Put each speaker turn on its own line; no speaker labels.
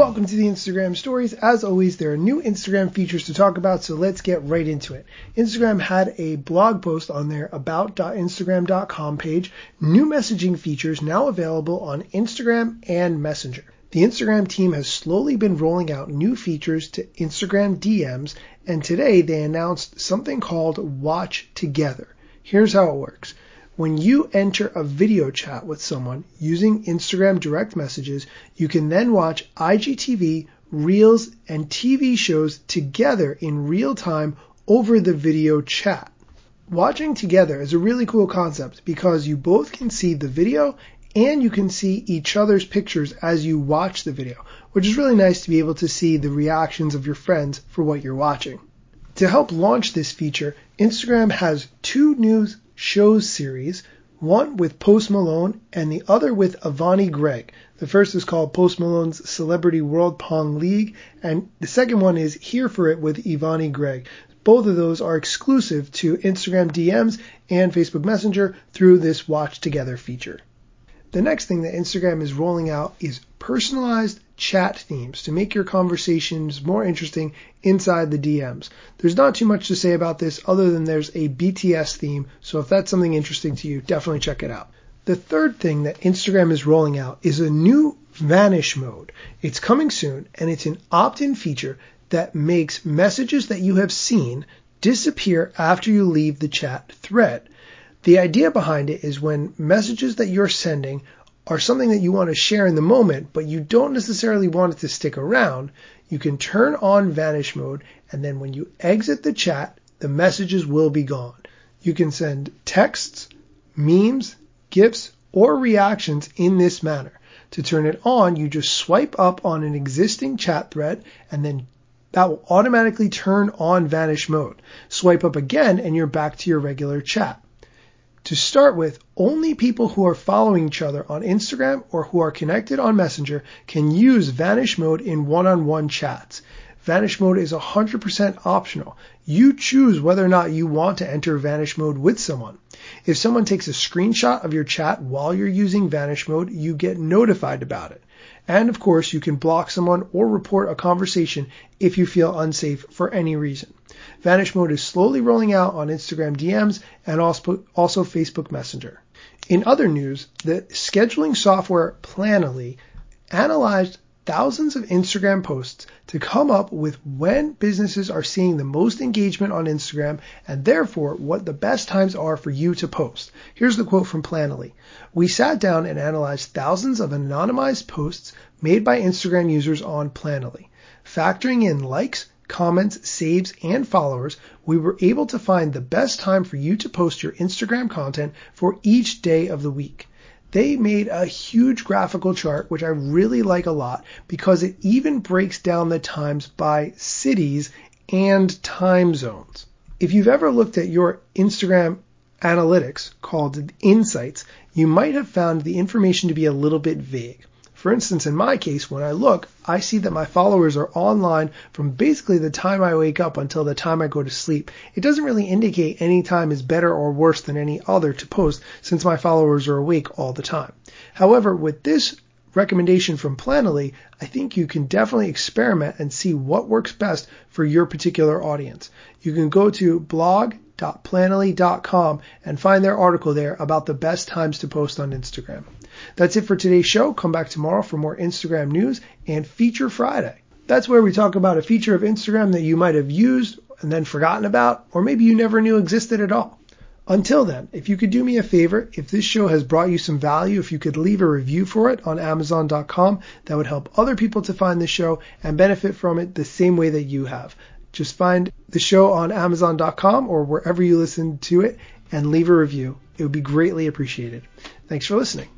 Welcome to the Instagram stories. As always, there are new Instagram features to talk about, so let's get right into it. Instagram had a blog post on their about.instagram.com page, new messaging features now available on Instagram and Messenger. The Instagram team has slowly been rolling out new features to Instagram DMs, and today they announced something called Watch Together. Here's how it works. When you enter a video chat with someone using Instagram direct messages, you can then watch IGTV, Reels, and TV shows together in real time over the video chat. Watching together is a really cool concept because you both can see the video and you can see each other's pictures as you watch the video, which is really nice to be able to see the reactions of your friends for what you're watching. To help launch this feature, Instagram has two new shows series, one with Post Malone and the other with Avani Gregg. The first is called Post Malone's Celebrity World Pong League, and the second one is Here for It with Avani Gregg. Both of those are exclusive to Instagram DMs and Facebook Messenger through this Watch Together feature. The next thing that Instagram is rolling out is personalized chat themes to make your conversations more interesting inside the DMs. There's not too much to say about this other than there's a BTS theme, so if that's something interesting to you, definitely check it out. The third thing that Instagram is rolling out is a new vanish mode. It's coming soon and it's an opt-in feature that makes messages that you have seen disappear after you leave the chat thread. The idea behind it is when messages that you're sending are something that you want to share in the moment, but you don't necessarily want it to stick around, you can turn on vanish mode and then when you exit the chat, the messages will be gone. You can send texts, memes, GIFs, or reactions in this manner. To turn it on, you just swipe up on an existing chat thread and then that will automatically turn on vanish mode. Swipe up again and you're back to your regular chat. To start with, only people who are following each other on Instagram or who are connected on Messenger can use Vanish Mode in one-on-one chats. Vanish Mode is 100% optional. You choose whether or not you want to enter Vanish Mode with someone. If someone takes a screenshot of your chat while you're using Vanish Mode, you get notified about it. And of course, you can block someone or report a conversation if you feel unsafe for any reason. Vanish Mode is slowly rolling out on Instagram DMs and also, Facebook Messenger. In other news, the scheduling software Planoly analyzed thousands of Instagram posts to come up with when businesses are seeing the most engagement on Instagram and therefore what the best times are for you to post. Here's the quote from Planoly. We sat down and analyzed thousands of anonymized posts made by Instagram users on Planoly. Factoring in likes, comments, saves, and followers, we were able to find the best time for you to post your Instagram content for each day of the week. They made a huge graphical chart, which I really like a lot because it even breaks down the times by cities and time zones. If you've ever looked at your Instagram analytics called insights, you might have found the information to be a little bit vague. For instance, in my case, when I look, I see that my followers are online from basically the time I wake up until the time I go to sleep. It doesn't really indicate any time is better or worse than any other to post since my followers are awake all the time. However, with this recommendation from Planoly, I think you can definitely experiment and see what works best for your particular audience. You can go to blog.planoly.com and find their article there about the best times to post on Instagram. That's it for today's show. Come back tomorrow for more Instagram news and Feature Friday. That's where we talk about a feature of Instagram that you might have used and then forgotten about, or maybe you never knew existed at all. Until then, if you could do me a favor, if this show has brought you some value, if you could leave a review for it on Amazon.com, that would help other people to find the show and benefit from it the same way that you have. Just find the show on Amazon.com or wherever you listen to it and leave a review. It would be greatly appreciated. Thanks for listening.